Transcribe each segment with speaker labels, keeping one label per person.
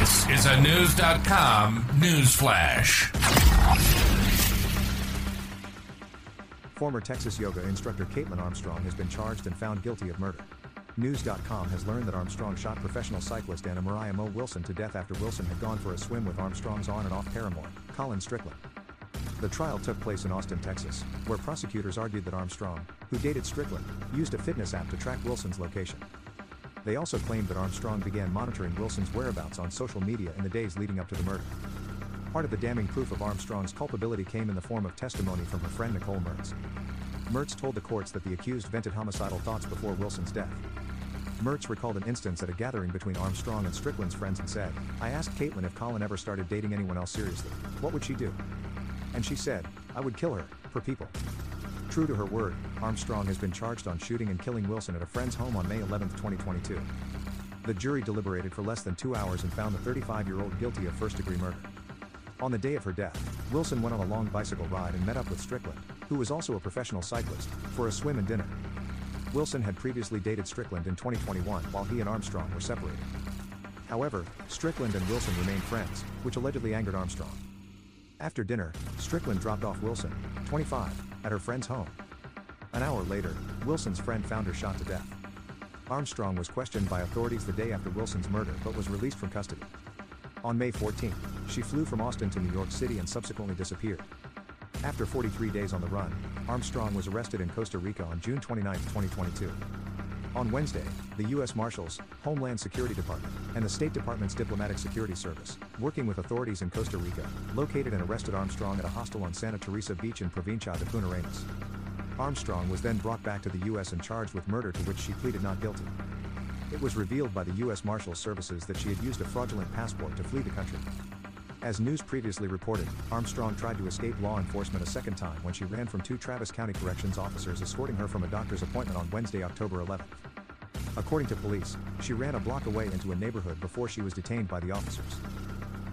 Speaker 1: This is a News.com news flash.
Speaker 2: Former Texas yoga instructor Kaitlin Armstrong has been charged and found guilty of murder. News.com has learned that Armstrong shot professional cyclist Anna Moriah Mo Wilson to death after Wilson had gone for a swim with Armstrong's on and off paramour, Colin Strickland. The trial took place in Austin, Texas, where prosecutors argued that Armstrong, who dated Strickland, used a fitness app to track Wilson's location. They also claimed that Armstrong began monitoring Wilson's whereabouts on social media in the days leading up to the murder. Part of the damning proof of Armstrong's culpability came in the form of testimony from her friend Nicole Mertz. Mertz told the courts that the accused vented homicidal thoughts before Wilson's death. Mertz recalled an instance at a gathering between Armstrong and Strickland's friends and said, I asked Kaitlin if Colin ever started dating anyone else seriously, what would she do? And she said, I would kill her, for people. True to her word, Armstrong has been charged on shooting and killing Wilson at a friend's home on May 11, 2022. The jury deliberated for less than two hours and found the 35 year old guilty of first degree murder. On the day of her death, Wilson went on a long bicycle ride and met up with Strickland, who was also a professional cyclist, for a swim and dinner. Wilson had previously dated Strickland in 2021 while he and Armstrong were separated. However, Strickland and Wilson remained friends, which allegedly angered Armstrong. After dinner, Strickland dropped off Wilson, 25, at her friend's home. An hour later, Wilson's friend found her shot to death. Armstrong was questioned by authorities the day after Wilson's murder but was released from custody. On May 14, she flew from Austin to New York City and subsequently disappeared. After 43 days on the run, Armstrong was arrested in Costa Rica on June 29, 2022. On Wednesday, the U.S. Marshals, Homeland Security Department, and the State Department's Diplomatic Security Service, working with authorities in Costa Rica, located and arrested Armstrong at a hostel on Santa Teresa Beach in Provincia de Puntarenas. Armstrong was then brought back to the U.S. and charged with murder to which she pleaded not guilty. It was revealed by the U.S. Marshals Services that she had used a fraudulent passport to flee the country. As news previously reported, Armstrong tried to escape law enforcement a second time when she ran from two Travis County Corrections officers escorting her from a doctor's appointment on Wednesday, October 11. According to police, she ran a block away into a neighborhood before she was detained by the officers.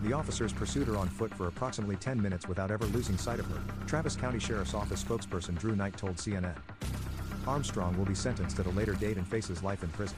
Speaker 2: The officers pursued her on foot for approximately 10 minutes without ever losing sight of her, Travis County Sheriff's Office spokesperson Drew Knight told CNN. Armstrong will be sentenced at a later date and faces life in prison.